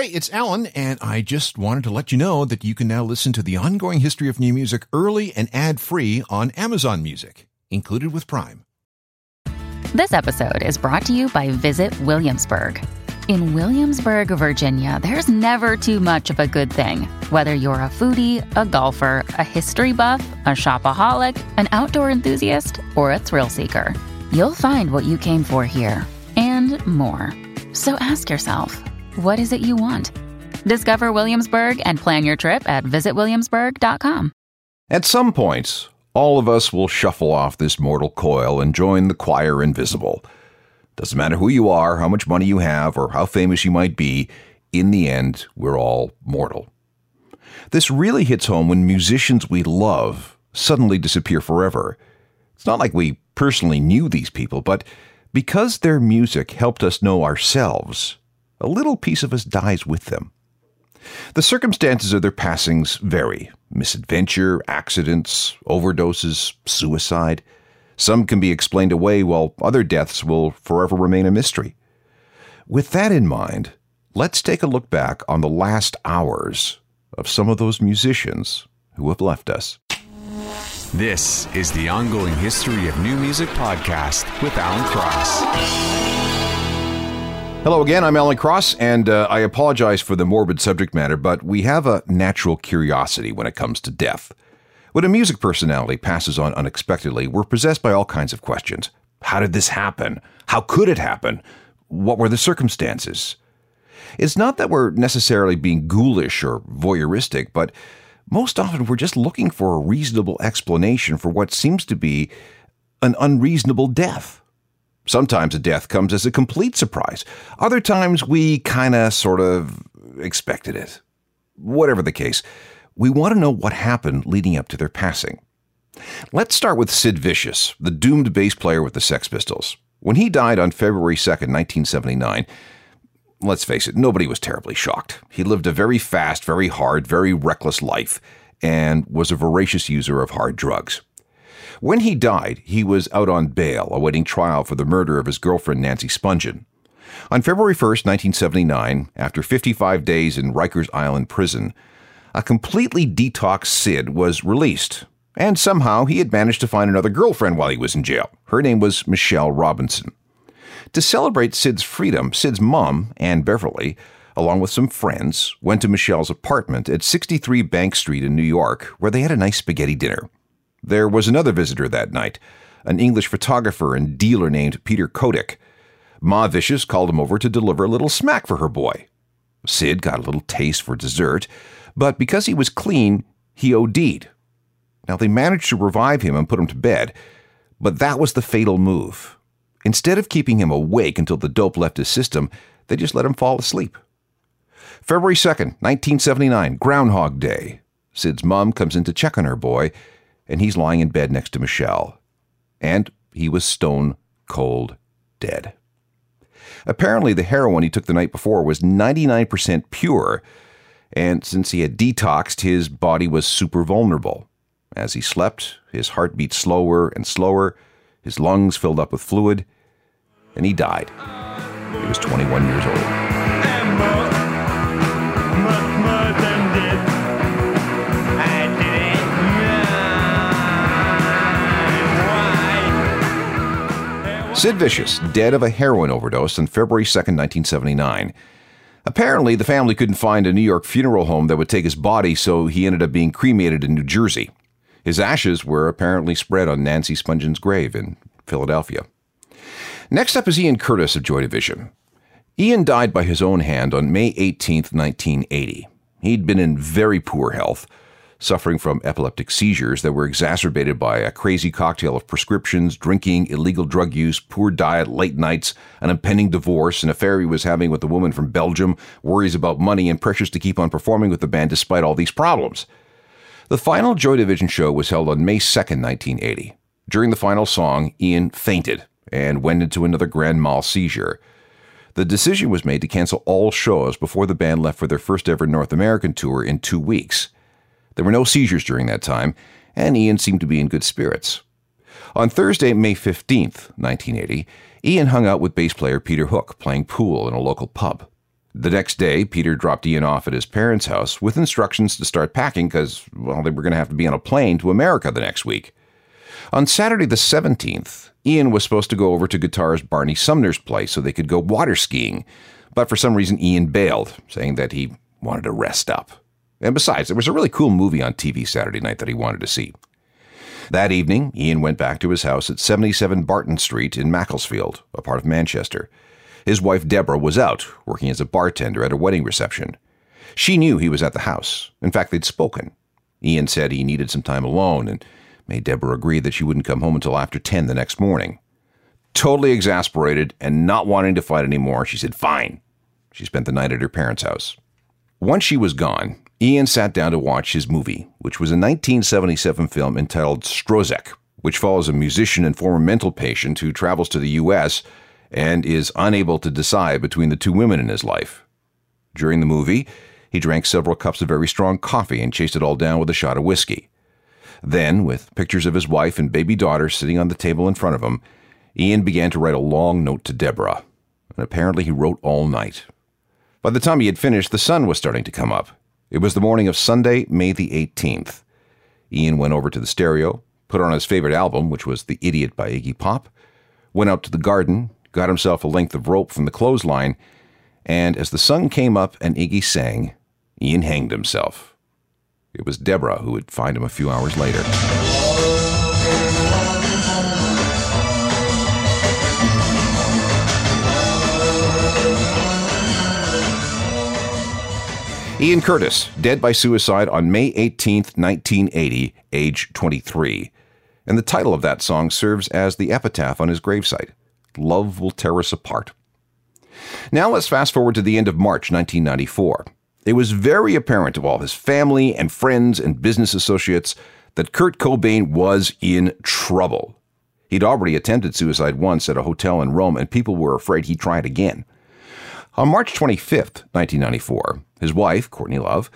Hey, it's Alan, and I just wanted to let you know that you can now listen to the ongoing history of new music early and ad free on Amazon Music, included with Prime. This episode is brought to you by Visit Williamsburg. In Williamsburg, Virginia, there's never too much of a good thing. Whether you're a foodie, a golfer, a history buff, a shopaholic, an outdoor enthusiast, or a thrill seeker, you'll find what you came for here and more. So ask yourself, what is it you want? Discover Williamsburg and plan your trip at visitwilliamsburg.com. At some point, all of us will shuffle off this mortal coil and join the choir invisible. Doesn't matter who you are, how much money you have, or how famous you might be, in the end, we're all mortal. This really hits home when musicians we love suddenly disappear forever. It's not like we personally knew these people, but because their music helped us know ourselves, a little piece of us dies with them. The circumstances of their passings vary misadventure, accidents, overdoses, suicide. Some can be explained away, while other deaths will forever remain a mystery. With that in mind, let's take a look back on the last hours of some of those musicians who have left us. This is the ongoing history of new music podcast with Alan Cross. Hello again, I'm Alan Cross, and uh, I apologize for the morbid subject matter, but we have a natural curiosity when it comes to death. When a music personality passes on unexpectedly, we're possessed by all kinds of questions. How did this happen? How could it happen? What were the circumstances? It's not that we're necessarily being ghoulish or voyeuristic, but most often we're just looking for a reasonable explanation for what seems to be an unreasonable death. Sometimes a death comes as a complete surprise. Other times we kind of sort of expected it. Whatever the case, we want to know what happened leading up to their passing. Let's start with Sid Vicious, the doomed bass player with the Sex Pistols. When he died on February 2nd, 1979, let's face it, nobody was terribly shocked. He lived a very fast, very hard, very reckless life and was a voracious user of hard drugs. When he died, he was out on bail, awaiting trial for the murder of his girlfriend Nancy Spungen. On February 1, 1979, after 55 days in Rikers Island prison, a completely detoxed Sid was released. And somehow he had managed to find another girlfriend while he was in jail. Her name was Michelle Robinson. To celebrate Sid's freedom, Sid's mom, Anne Beverly, along with some friends, went to Michelle's apartment at 63 Bank Street in New York, where they had a nice spaghetti dinner. There was another visitor that night, an English photographer and dealer named Peter Kodick. Ma Vicious called him over to deliver a little smack for her boy. Sid got a little taste for dessert, but because he was clean, he OD'd. Now they managed to revive him and put him to bed, but that was the fatal move. Instead of keeping him awake until the dope left his system, they just let him fall asleep. February 2nd, 1979, Groundhog Day. Sid's mom comes in to check on her boy, and he's lying in bed next to Michelle. And he was stone cold dead. Apparently, the heroin he took the night before was 99% pure, and since he had detoxed, his body was super vulnerable. As he slept, his heart beat slower and slower, his lungs filled up with fluid, and he died. He was 21 years old. Sid Vicious, dead of a heroin overdose on February 2, 1979. Apparently, the family couldn't find a New York funeral home that would take his body, so he ended up being cremated in New Jersey. His ashes were apparently spread on Nancy Spungen's grave in Philadelphia. Next up is Ian Curtis of Joy Division. Ian died by his own hand on May 18, 1980. He'd been in very poor health, suffering from epileptic seizures that were exacerbated by a crazy cocktail of prescriptions, drinking, illegal drug use, poor diet, late nights, an impending divorce, an affair he was having with a woman from Belgium, worries about money, and pressures to keep on performing with the band despite all these problems. The final Joy Division show was held on May 2, 1980. During the final song, Ian fainted and went into another grand mal seizure. The decision was made to cancel all shows before the band left for their first ever North American tour in two weeks. There were no seizures during that time, and Ian seemed to be in good spirits. On Thursday, May 15th, 1980, Ian hung out with bass player Peter Hook playing pool in a local pub. The next day, Peter dropped Ian off at his parents' house with instructions to start packing because, well, they were going to have to be on a plane to America the next week. On Saturday the 17th, Ian was supposed to go over to guitarist Barney Sumner's place so they could go water skiing, but for some reason Ian bailed, saying that he wanted to rest up. And besides, there was a really cool movie on TV Saturday night that he wanted to see. That evening, Ian went back to his house at 77 Barton Street in Macclesfield, a part of Manchester. His wife Deborah was out, working as a bartender at a wedding reception. She knew he was at the house. In fact, they'd spoken. Ian said he needed some time alone and made Deborah agree that she wouldn't come home until after 10 the next morning. Totally exasperated and not wanting to fight anymore, she said, Fine. She spent the night at her parents' house. Once she was gone, Ian sat down to watch his movie, which was a 1977 film entitled Stroszek, which follows a musician and former mental patient who travels to the U.S. and is unable to decide between the two women in his life. During the movie, he drank several cups of very strong coffee and chased it all down with a shot of whiskey. Then, with pictures of his wife and baby daughter sitting on the table in front of him, Ian began to write a long note to Deborah. And apparently he wrote all night. By the time he had finished, the sun was starting to come up. It was the morning of Sunday, May the 18th. Ian went over to the stereo, put on his favorite album, which was The Idiot by Iggy Pop, went out to the garden, got himself a length of rope from the clothesline, and as the sun came up and Iggy sang, Ian hanged himself. It was Deborah who would find him a few hours later. Ian Curtis, dead by suicide on May 18, 1980, age 23. And the title of that song serves as the epitaph on his gravesite Love Will Tear Us Apart. Now let's fast forward to the end of March 1994. It was very apparent to all his family and friends and business associates that Kurt Cobain was in trouble. He'd already attempted suicide once at a hotel in Rome, and people were afraid he'd try it again. On March 25th, 1994, his wife, Courtney Love,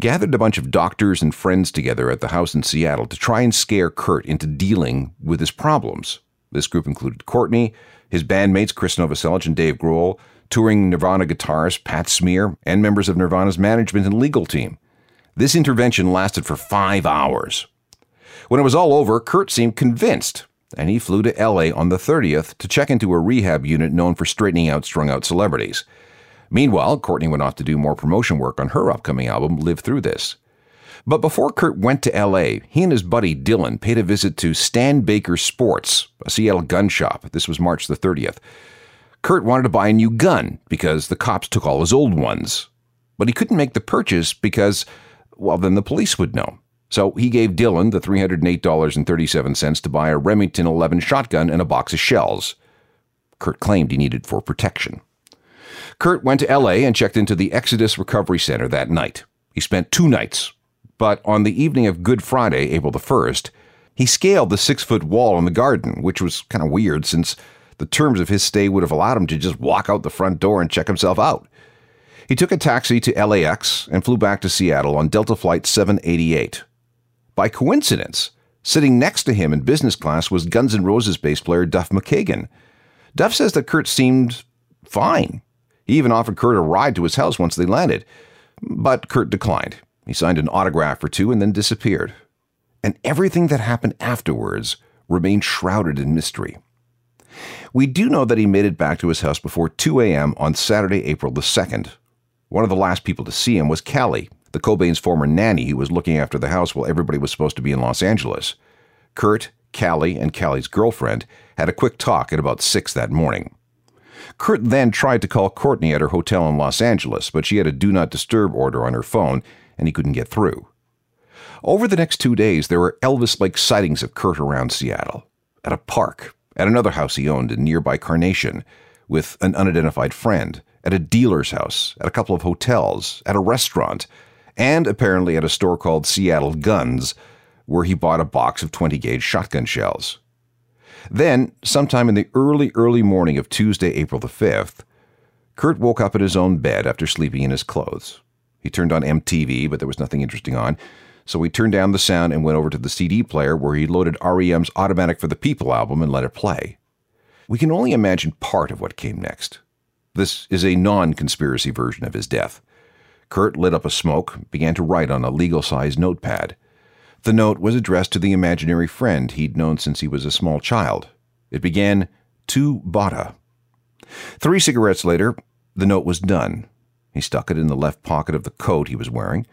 gathered a bunch of doctors and friends together at the house in Seattle to try and scare Kurt into dealing with his problems. This group included Courtney, his bandmates Chris Novoselic and Dave Grohl, touring Nirvana guitarist Pat Smear, and members of Nirvana's management and legal team. This intervention lasted for five hours. When it was all over, Kurt seemed convinced, and he flew to LA on the 30th to check into a rehab unit known for straightening out strung out celebrities. Meanwhile, Courtney went off to do more promotion work on her upcoming album, Live Through This. But before Kurt went to LA, he and his buddy Dylan paid a visit to Stan Baker Sports, a Seattle gun shop. This was March the 30th. Kurt wanted to buy a new gun because the cops took all his old ones. But he couldn't make the purchase because, well, then the police would know. So he gave Dylan the $308.37 to buy a Remington 11 shotgun and a box of shells. Kurt claimed he needed for protection. Kurt went to LA and checked into the Exodus Recovery Center that night. He spent two nights. But on the evening of Good Friday, April the 1st, he scaled the six foot wall in the garden, which was kind of weird since the terms of his stay would have allowed him to just walk out the front door and check himself out. He took a taxi to LAX and flew back to Seattle on Delta Flight 788. By coincidence, sitting next to him in business class was Guns N' Roses bass player Duff McKagan. Duff says that Kurt seemed fine. He even offered Kurt a ride to his house once they landed, but Kurt declined. He signed an autograph or two and then disappeared. And everything that happened afterwards remained shrouded in mystery. We do know that he made it back to his house before 2 a.m. on Saturday, April the 2nd. One of the last people to see him was Callie, the Cobain's former nanny who was looking after the house while everybody was supposed to be in Los Angeles. Kurt, Callie, and Callie's girlfriend had a quick talk at about 6 that morning. Kurt then tried to call Courtney at her hotel in Los Angeles, but she had a do not disturb order on her phone and he couldn't get through. Over the next two days, there were Elvis like sightings of Kurt around Seattle. At a park, at another house he owned in nearby Carnation, with an unidentified friend, at a dealer's house, at a couple of hotels, at a restaurant, and apparently at a store called Seattle Guns, where he bought a box of 20 gauge shotgun shells. Then, sometime in the early, early morning of Tuesday, April the 5th, Kurt woke up in his own bed after sleeping in his clothes. He turned on MTV, but there was nothing interesting on, so he turned down the sound and went over to the CD player where he loaded REM's Automatic for the People album and let it play. We can only imagine part of what came next. This is a non conspiracy version of his death. Kurt lit up a smoke, began to write on a legal sized notepad. The note was addressed to the imaginary friend he'd known since he was a small child. It began, To Boddah. Three cigarettes later, the note was done. He stuck it in the left pocket of the coat he was wearing.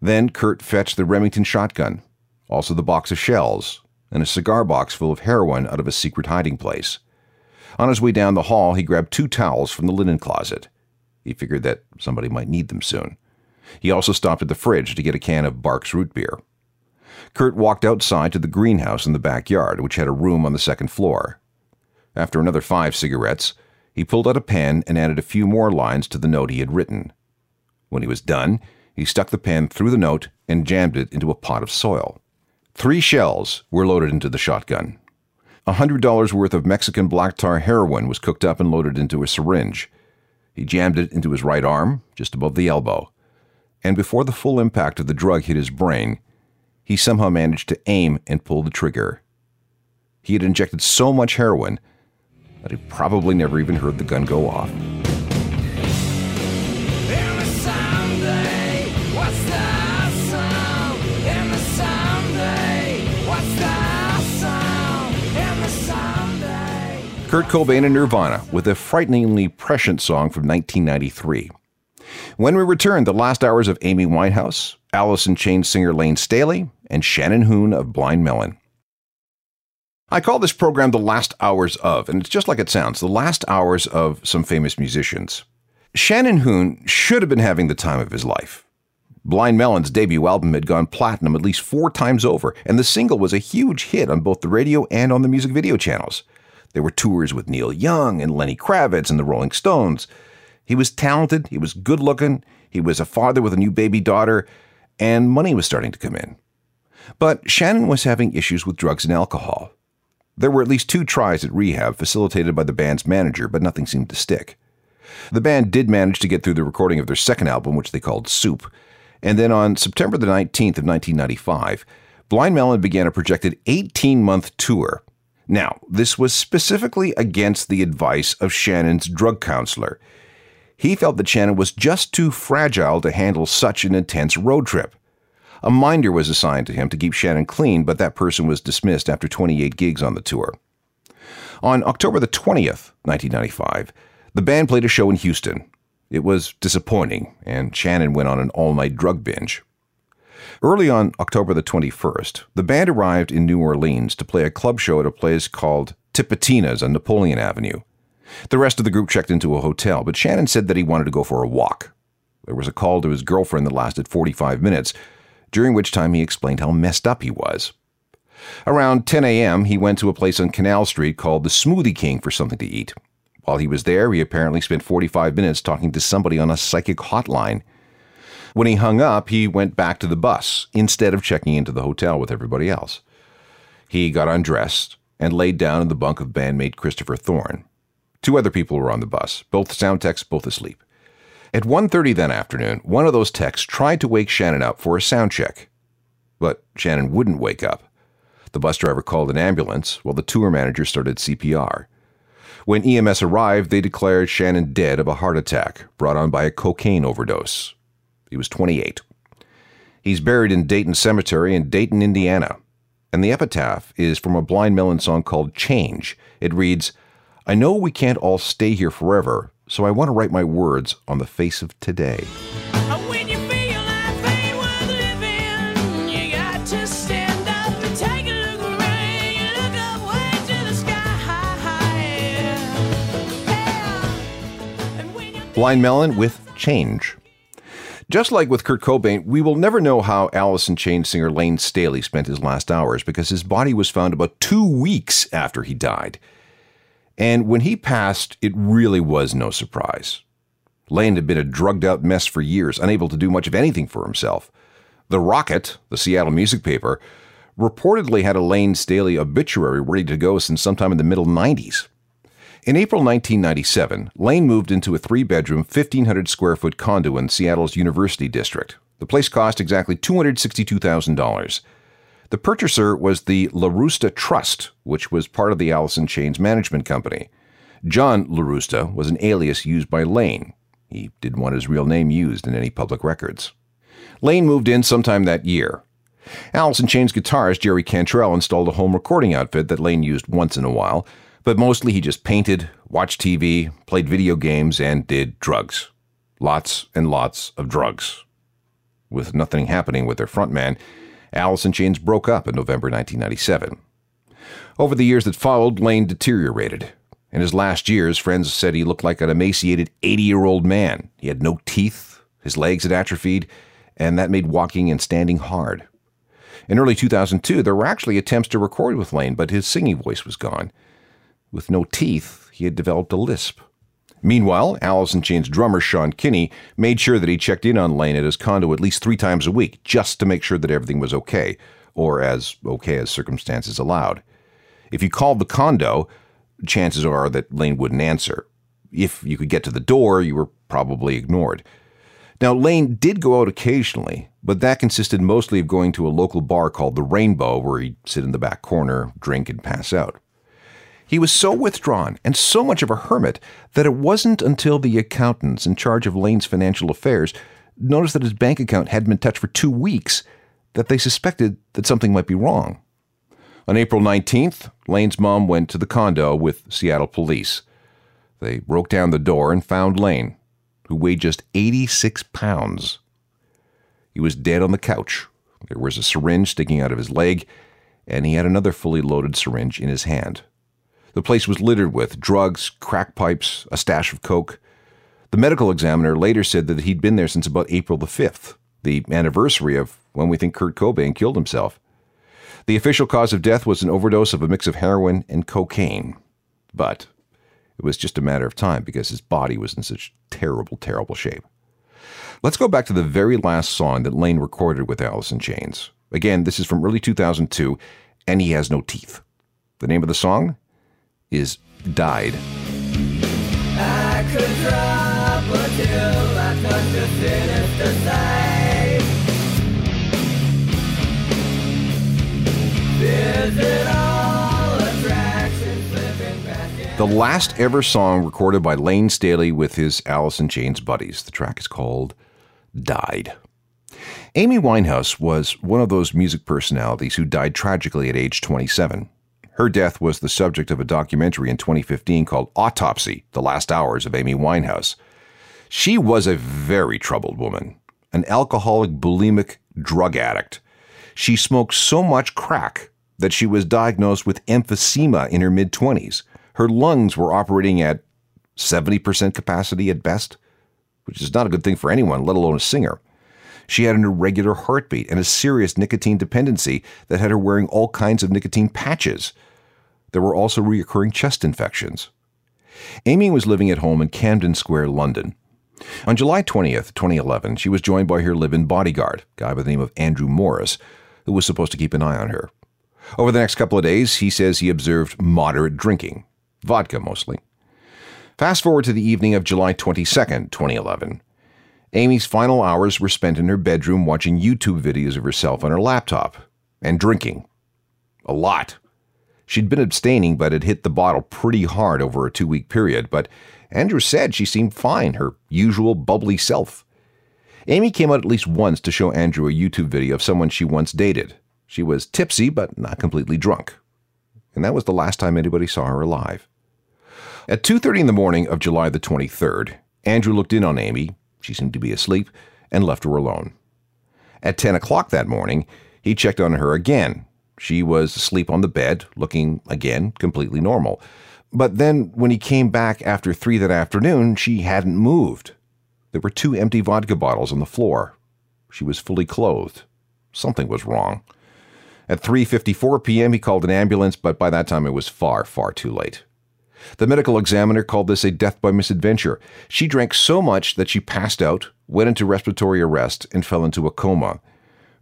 Then Kurt fetched the Remington shotgun, also the box of shells, and a cigar box full of heroin out of a secret hiding place. On his way down the hall, he grabbed two towels from the linen closet. He figured that somebody might need them soon. He also stopped at the fridge to get a can of Barq's root beer. Kurt walked outside to the greenhouse in the backyard, which had a room on the second floor. After another five cigarettes, he pulled out a pen and added a few more lines to the note he had written. When he was done, he stuck the pen through the note and jammed it into a pot of soil. Three shells were loaded into the shotgun. A hundred dollars worth of Mexican black tar heroin was cooked up and loaded into a syringe. He jammed it into his right arm, just above the elbow. And before the full impact of the drug hit his brain, he somehow managed to aim and pull the trigger. He had injected so much heroin that he probably never even heard the gun go off. Kurt Cobain and Nirvana with a frighteningly prescient song from 1993. When we return, the last hours of Amy Winehouse, Alice in Chains singer Layne Staley, and Shannon Hoon of Blind Melon. I call this program the last hours of, and it's just like it sounds, the last hours of some famous musicians. Shannon Hoon should have been having the time of his life. Blind Melon's debut album had gone platinum at least four times over, and the single was a huge hit on both the radio and on the music video channels. There were tours with Neil Young and Lenny Kravitz and the Rolling Stones. He was talented, he was good looking, he was a father with a new baby daughter, and money was starting to come in. But Shannon was having issues with drugs and alcohol. There were at least two tries at rehab facilitated by the band's manager, but nothing seemed to stick. The band did manage to get through the recording of their second album, which they called Soup, and then on September the 19th of 1995, Blind Melon began a projected 18 month tour now, this was specifically against the advice of Shannon's drug counselor. He felt that Shannon was just too fragile to handle such an intense road trip. A minder was assigned to him to keep Shannon clean, but that person was dismissed after 28 gigs on the tour. On October the 20th, 1995, the band played a show in Houston. It was disappointing, and Shannon went on an all night drug binge. Early on October the 21st, the band arrived in New Orleans to play a club show at a place called Tipitina's on Napoleon Avenue. The rest of the group checked into a hotel, but Shannon said that he wanted to go for a walk. There was a call to his girlfriend that lasted 45 minutes, during which time he explained how messed up he was. Around 10 a.m., he went to a place on Canal Street called the Smoothie King for something to eat. While he was there, he apparently spent 45 minutes talking to somebody on a psychic hotline. When he hung up, he went back to the bus instead of checking into the hotel with everybody else. He got undressed and laid down in the bunk of bandmate Christopher Thorne. Two other people were on the bus, both sound techs, both asleep. At 1.30 that afternoon, one of those techs tried to wake Shannon up for a sound check. But Shannon wouldn't wake up. The bus driver called an ambulance while the tour manager started CPR. When EMS arrived, they declared Shannon dead of a heart attack brought on by a cocaine overdose. He was 28. He's buried in Dayton Cemetery in Dayton, Indiana. And the epitaph is from a Blind Melon song called Change. It reads, I know we can't all stay here forever, so I want to write my words on the face of today. Blind Melon with Change. Just like with Kurt Cobain, we will never know how Alice in Chains singer Layne Staley spent his last hours because his body was found about two weeks after he died. And when he passed, it really was no surprise. Layne had been a drugged out mess for years, unable to do much of anything for himself. The Rocket, the Seattle music paper, reportedly had a Layne Staley obituary ready to go since sometime in the middle 90s. In April 1997, Layne moved into a three bedroom, 1,500 square foot condo in Seattle's University District. The place cost exactly $262,000. The purchaser was the LaRusta Trust, which was part of the Alice in Chains management company. John LaRusta was an alias used by Layne. He didn't want his real name used in any public records. Layne moved in sometime that year. Alice in Chains guitarist Jerry Cantrell installed a home recording outfit that Layne used once in a while, but mostly he just painted, watched TV, played video games, and did drugs. Lots and lots of drugs. With nothing happening with their frontman, Alice in Chains broke up in November 1997. Over the years that followed, Layne deteriorated. In his last years, friends said he looked like an emaciated 80 year old man. He had no teeth, his legs had atrophied, and that made walking and standing hard. In early 2002, there were actually attempts to record with Layne, but his singing voice was gone. With no teeth, he had developed a lisp. Meanwhile, in Chains drummer Sean Kinney made sure that he checked in on Layne at his condo at least three times a week, just to make sure that everything was okay, or as okay as circumstances allowed. If you called the condo, chances are that Layne wouldn't answer. If you could get to the door, you were probably ignored. Now, Layne did go out occasionally, but that consisted mostly of going to a local bar called the Rainbow, where he'd sit in the back corner, drink, and pass out. He was so withdrawn and so much of a hermit that it wasn't until the accountants in charge of Layne's financial affairs noticed that his bank account hadn't been touched for two weeks that they suspected that something might be wrong. On April 19th, Layne's mom went to the condo with Seattle police. They broke down the door and found Layne, who weighed just 86 pounds. He was dead on the couch. There was a syringe sticking out of his leg, and he had another fully loaded syringe in his hand. The place was littered with drugs, crack pipes, a stash of coke. The medical examiner later said that he'd been there since about April the 5th, the anniversary of when we think Kurt Cobain killed himself. The official cause of death was an overdose of a mix of heroin and cocaine. But it was just a matter of time because his body was in such terrible, terrible shape. Let's go back to the very last song that Layne recorded with Alice in Chains. Again, this is from early 2002, and he has no teeth. The name of the song is died. The last ever song recorded by Layne Staley with his Alice in Chains buddies. The track is called Died. Amy Winehouse was one of those music personalities who died tragically at age 27. Her death was the subject of a documentary in 2015 called Autopsy The Last Hours of Amy Winehouse. She was a very troubled woman, an alcoholic, bulimic drug addict. She smoked so much crack that she was diagnosed with emphysema in her mid 20s. Her lungs were operating at 70% capacity at best, which is not a good thing for anyone, let alone a singer. She had an irregular heartbeat and a serious nicotine dependency that had her wearing all kinds of nicotine patches. There were also recurring chest infections. Amy was living at home in Camden Square, London. On July 20th, 2011, she was joined by her live in bodyguard, a guy by the name of Andrew Morris, who was supposed to keep an eye on her. Over the next couple of days, he says he observed moderate drinking, vodka mostly. Fast forward to the evening of July 22nd, 2011. Amy's final hours were spent in her bedroom watching YouTube videos of herself on her laptop and drinking. A lot. She'd been abstaining, but had hit the bottle pretty hard over a two week period. But Andrew said she seemed fine, her usual bubbly self. Amy came out at least once to show Andrew a YouTube video of someone she once dated. She was tipsy, but not completely drunk. And that was the last time anybody saw her alive. At 2:30 in the morning of July the 23rd, Andrew looked in on Amy she seemed to be asleep and left her alone. At 10 o'clock that morning, he checked on her again. She was asleep on the bed, looking again completely normal. But then, when he came back after 3 that afternoon, she hadn't moved. There were two empty vodka bottles on the floor. She was fully clothed. Something was wrong. At 3:54 p.m., he called an ambulance, but by that time it was far, far too late. The medical examiner called this a death by misadventure. She drank so much that she passed out, went into respiratory arrest, and fell into a coma.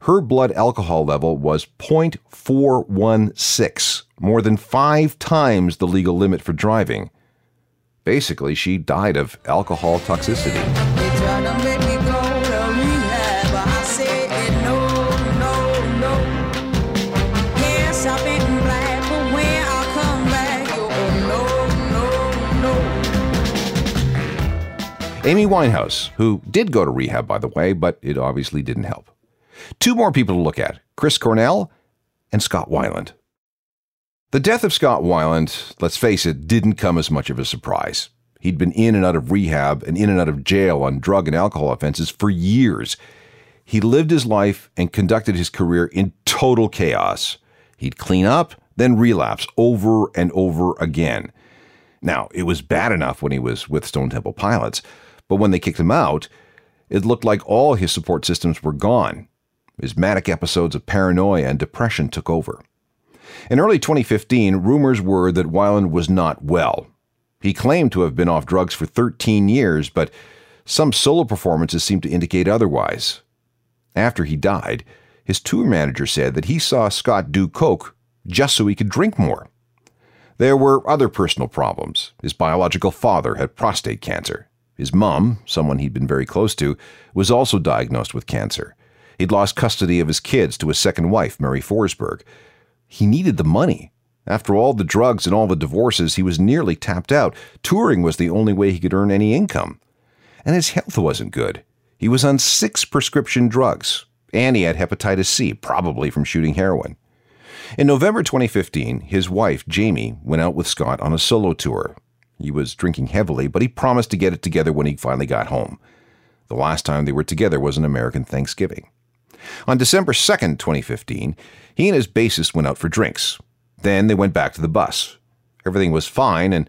Her blood alcohol level was 0.416, more than five times the legal limit for driving. Basically, she died of alcohol toxicity. Amy Winehouse, who did go to rehab, by the way, but it obviously didn't help. Two more people to look at Chris Cornell and Scott Weiland. The death of Scott Weiland, let's face it, didn't come as much of a surprise. He'd been in and out of rehab and in and out of jail on drug and alcohol offenses for years. He lived his life and conducted his career in total chaos. He'd clean up, then relapse over and over again. Now, it was bad enough when he was with Stone Temple Pilots, but when they kicked him out, it looked like all his support systems were gone. His manic episodes of paranoia and depression took over. In early 2015, rumors were that Weiland was not well. He claimed to have been off drugs for 13 years, but some solo performances seemed to indicate otherwise. After he died, his tour manager said that he saw Scott do coke just so he could drink more. There were other personal problems. His biological father had prostate cancer. His mom, someone he'd been very close to, was also diagnosed with cancer. He'd lost custody of his kids to his second wife, Mary Forsberg. He needed the money. After all the drugs and all the divorces, he was nearly tapped out. Touring was the only way he could earn any income. And his health wasn't good. He was on six prescription drugs, and he had hepatitis C, probably from shooting heroin. In November 2015, his wife, Jamie, went out with Scott on a solo tour. He was drinking heavily, but he promised to get it together when he finally got home. The last time they were together was an American Thanksgiving. On December 2nd, 2015, he and his bassist went out for drinks. Then they went back to the bus. Everything was fine, and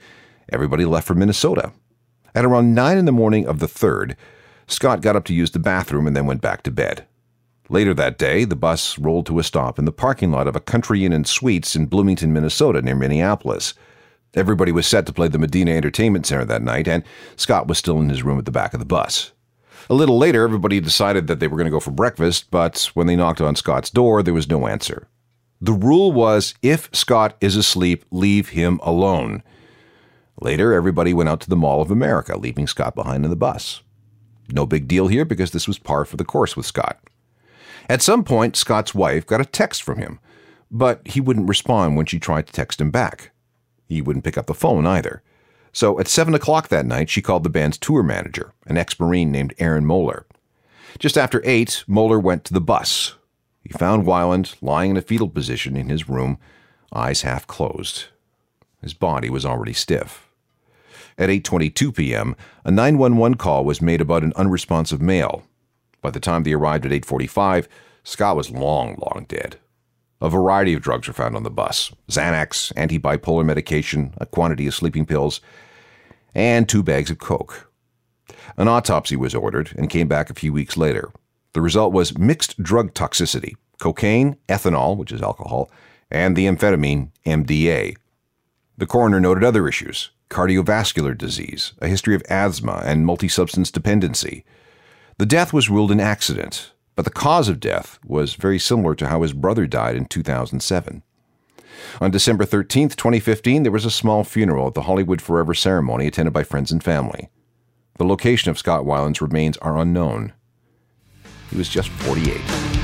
everybody left for Minnesota. At around 9 in the morning of the 3rd, Scott got up to use the bathroom and then went back to bed. Later that day, the bus rolled to a stop in the parking lot of a country inn and suites in Bloomington, Minnesota, near Minneapolis. Everybody was set to play the Medina Entertainment Center that night, and Scott was still in his room at the back of the bus. A little later, everybody decided that they were going to go for breakfast, but when they knocked on Scott's door, there was no answer. The rule was if Scott is asleep, leave him alone. Later, everybody went out to the Mall of America, leaving Scott behind in the bus. No big deal here because this was par for the course with Scott. At some point, Scott's wife got a text from him, but he wouldn't respond when she tried to text him back. He wouldn't pick up the phone either. So at 7 o'clock that night, she called the band's tour manager, an ex Marine named Aaron Moeller. Just after 8, Moeller went to the bus. He found Weiland lying in a fetal position in his room, eyes half closed. His body was already stiff. At 8:22 p.m., a 911 call was made about an unresponsive male. By the time they arrived at 8:45, Scott was long, long dead. A variety of drugs were found on the bus Xanax, anti bipolar medication, a quantity of sleeping pills, and two bags of coke. An autopsy was ordered and came back a few weeks later. The result was mixed drug toxicity cocaine, ethanol, which is alcohol, and the amphetamine MDA. The coroner noted other issues cardiovascular disease, a history of asthma, and multi substance dependency. The death was ruled an accident, but the cause of death was very similar to how his brother died in 2007. On December 13, 2015, there was a small funeral at the Hollywood Forever ceremony attended by friends and family. The location of Scott Weiland's remains are unknown. He was just 48.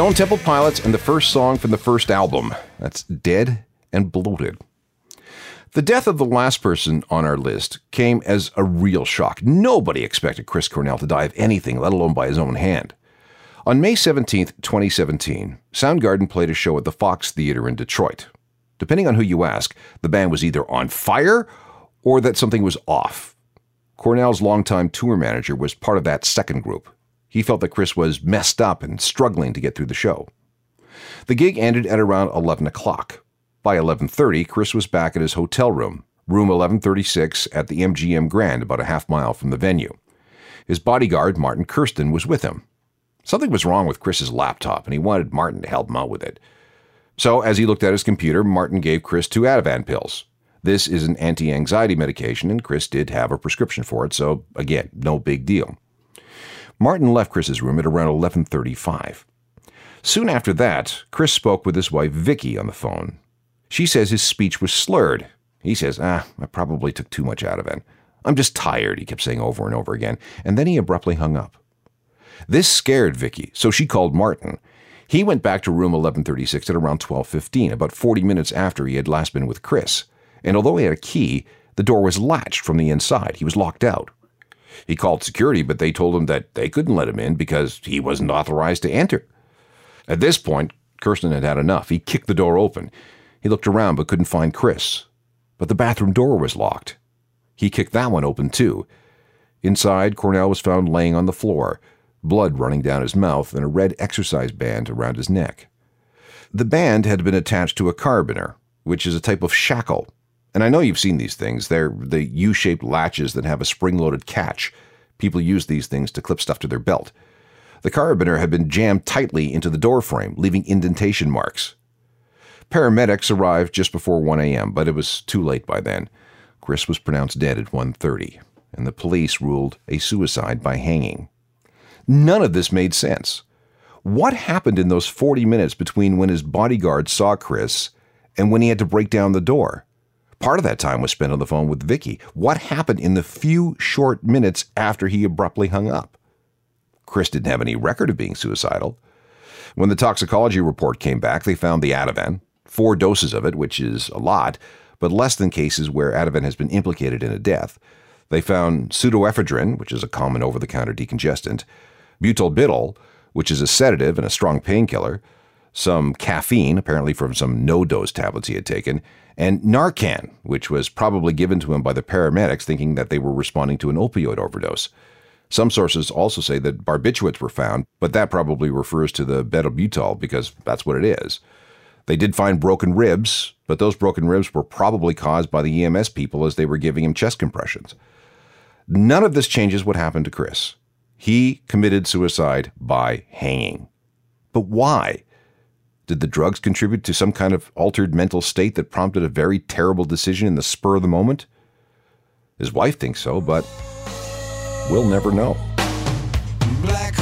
Stone Temple Pilots and the first song from the first album. That's Dead and Bloated. The death of the last person on our list came as a real shock. Nobody expected Chris Cornell to die of anything, let alone by his own hand. On May 17, 2017, Soundgarden played a show at the Fox Theater in Detroit. Depending on who you ask, the band was either on fire or that something was off. Cornell's longtime tour manager was part of that second group. He felt that Chris was messed up and struggling to get through the show. The gig ended at around 11 o'clock. By 11:30, Chris was back at his hotel room, room 1136 at the MGM Grand, about a half mile from the venue. His bodyguard, Martin Kirsten, was with him. Something was wrong with Chris's laptop, and he wanted Martin to help him out with it. So, as he looked at his computer, Martin gave Chris two Ativan pills. This is an anti anxiety medication, and Chris did have a prescription for it, so again, no big deal. Martin left Chris's room at around 11:35. Soon after that, Chris spoke with his wife Vicky on the phone. She says his speech was slurred, He says, Ah, I probably took too much Ativan. I'm just tired, he kept saying over and over again, and then he abruptly hung up. This scared Vicky, so she called Martin. He went back to room 1136 at around 12:15, about 40 minutes after he had last been with Chris. And although he had a key, the door was latched from the inside. He was locked out. He called security, but they told him that they couldn't let him in because he wasn't authorized to enter. At this point, Kirsten had had enough. He kicked the door open. He looked around but couldn't find Chris. But the bathroom door was locked. He kicked that one open too. Inside, Cornell was found laying on the floor, blood running down his mouth, and a red exercise band around his neck. The band had been attached to a carabiner, which is a type of shackle. And I know you've seen these things. They're the U shaped latches that have a spring loaded catch. People use these things to clip stuff to their belt. The carabiner had been jammed tightly into the door frame, leaving indentation marks. Paramedics arrived just before 1 a.m., but it was too late by then. Chris was pronounced dead at 1:30, and the police ruled a suicide by hanging. None of this made sense. What happened in those 40 minutes between when his bodyguard saw Chris and when he had to break down the door? Part of that time was spent on the phone with Vicky. What happened in the few short minutes after he abruptly hung up? Chris didn't have any record of being suicidal. When the toxicology report came back, they found the Ativan, four doses of it, which is a lot, but less than cases where Ativan has been implicated in a death. They found pseudoephedrine, which is a common over the counter decongestant, butalbital, which is a sedative and a strong painkiller, some caffeine, apparently from some no dose tablets he had taken, and Narcan, which was probably given to him by the paramedics thinking that they were responding to an opioid overdose. Some sources also say that barbiturates were found, but that probably refers to the betabutal because that's what it is. They did find broken ribs, but those broken ribs were probably caused by the EMS people as they were giving him chest compressions. None of this changes what happened to Chris. He committed suicide by hanging. But why? Did the drugs contribute to some kind of altered mental state that prompted a very terrible decision in the spur of the moment? His wife thinks so, but we'll never know. Black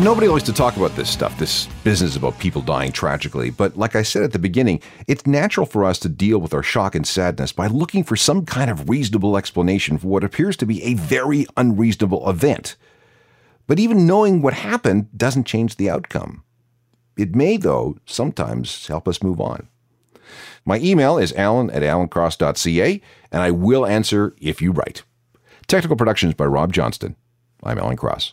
Nobody likes to talk about this stuff, this business about people dying tragically. But like I said at the beginning, it's natural for us to deal with our shock and sadness by looking for some kind of reasonable explanation for what appears to be a very unreasonable event. But even knowing what happened doesn't change the outcome. It may, though, sometimes help us move on. My email is alan at alancross.ca, and I will answer if you write. Technical Productions by Rob Johnston. I'm Alan Cross.